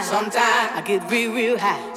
Sometimes I get real, real high.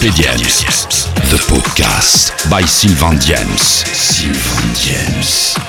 The podcast by Sylvain James. Sylvain James.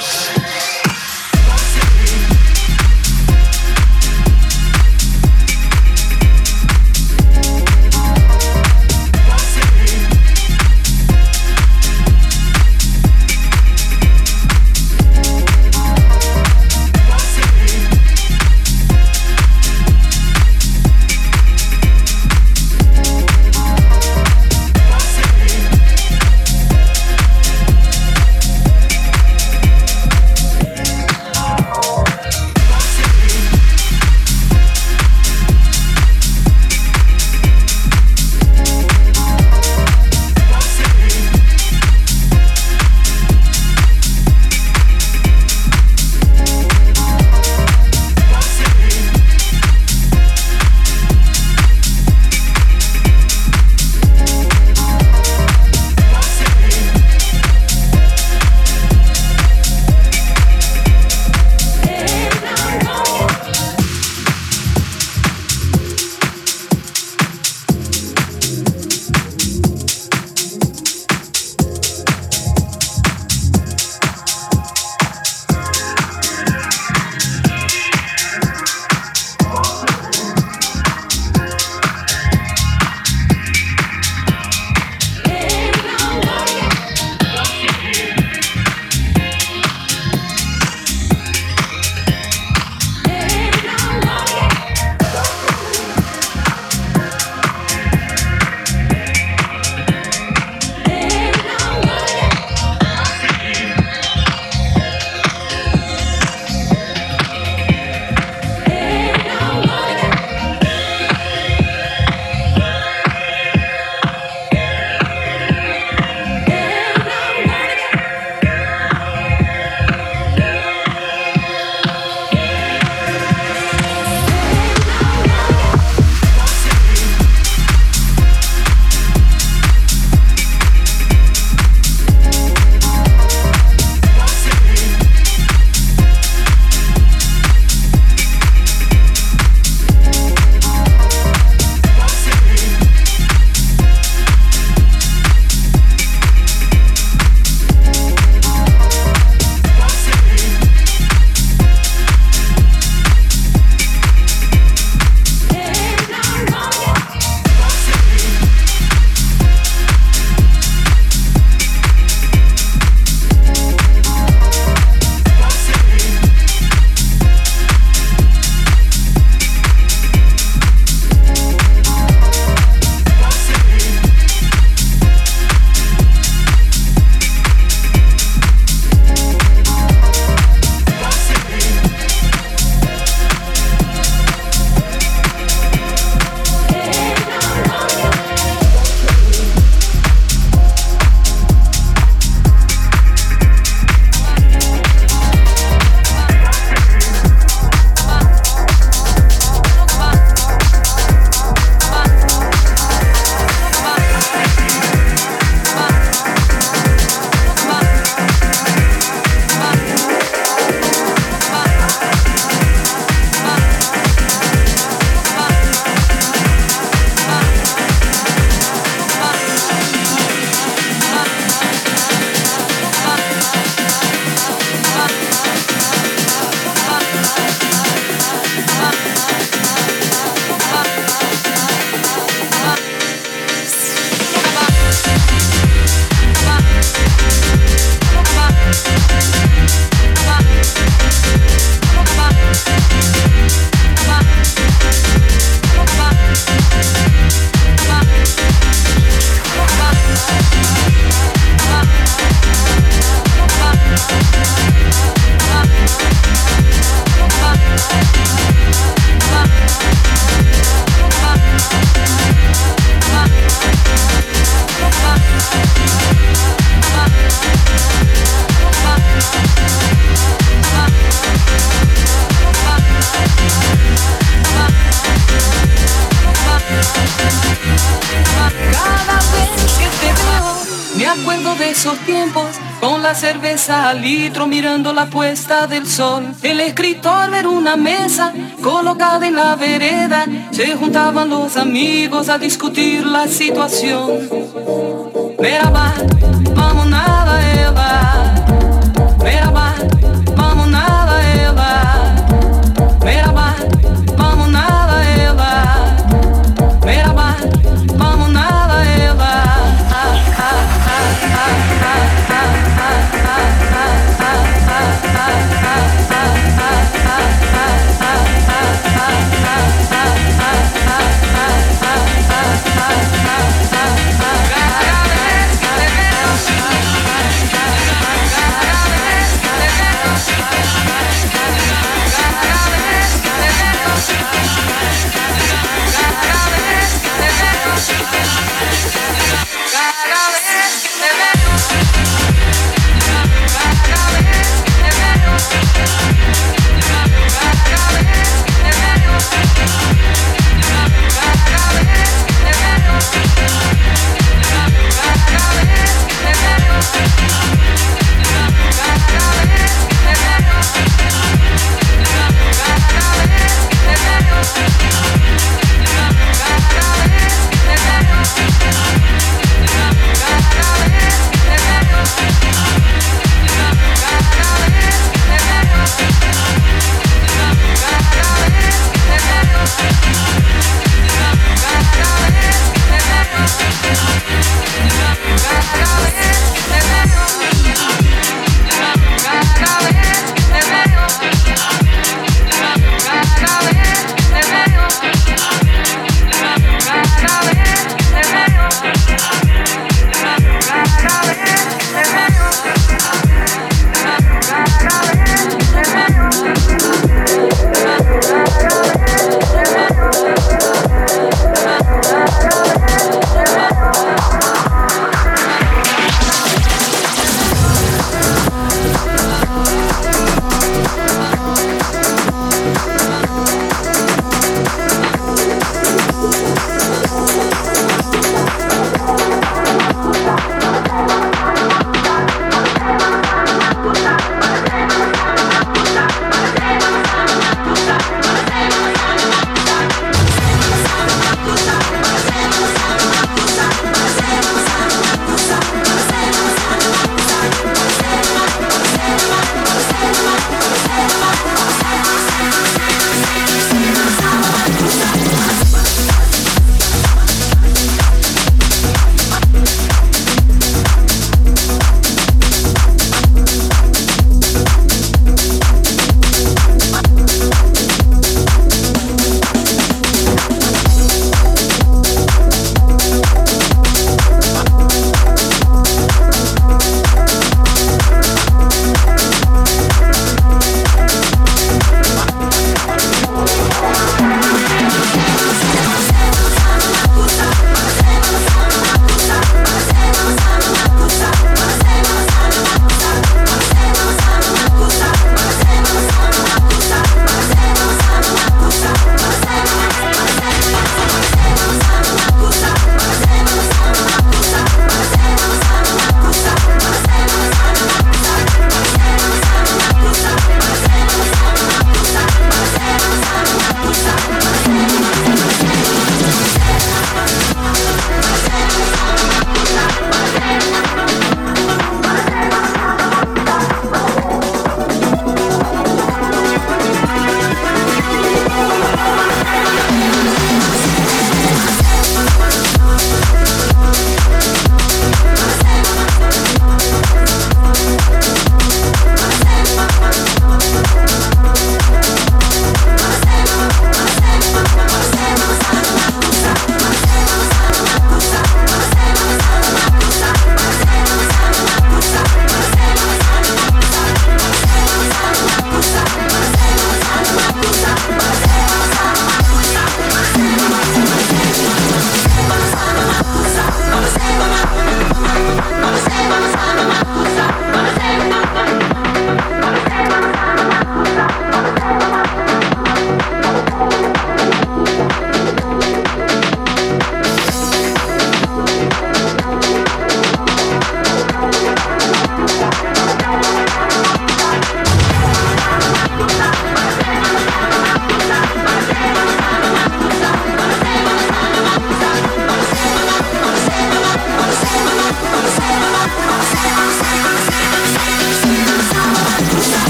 Litro mirando la puesta del sol. El escritor ver una mesa colocada en la vereda, se juntaban los amigos a discutir la situación.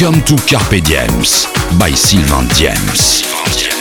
Welcome to Carpe Diems by Sylvain Diems.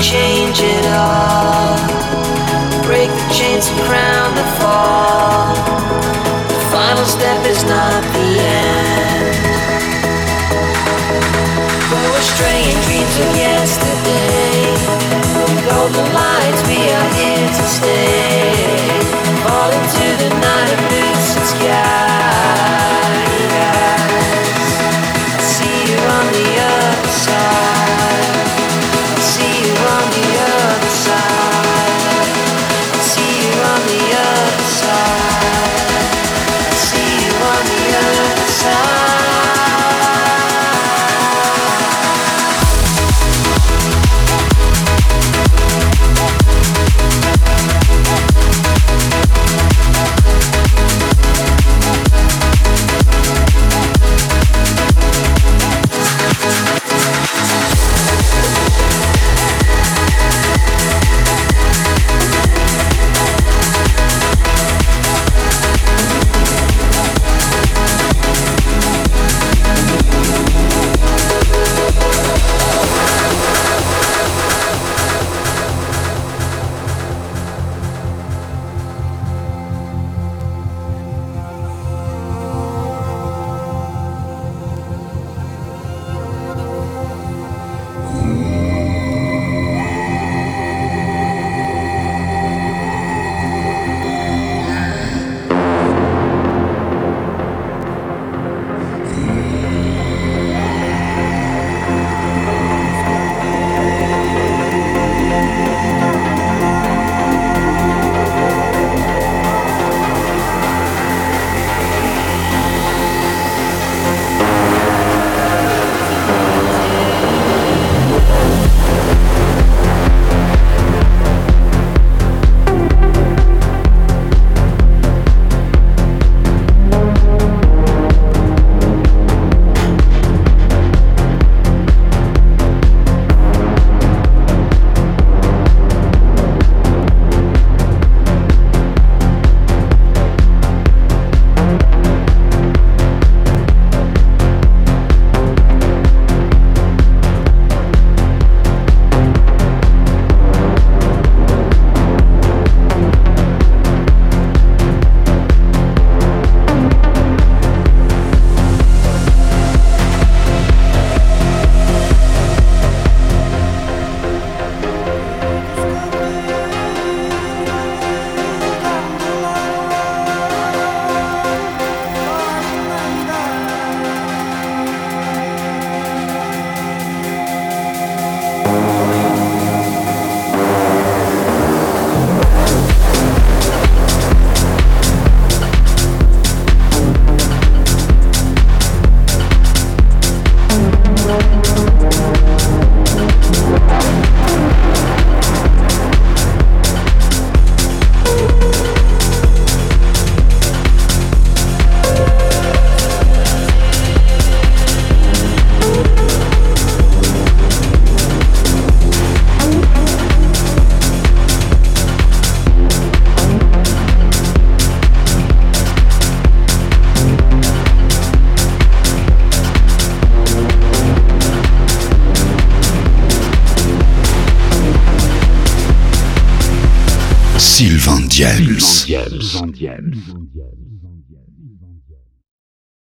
Change it all. Break the chains and crown the fall. The final step is not the end. We're straying dreams of yesterday golden lights, we are here to stay.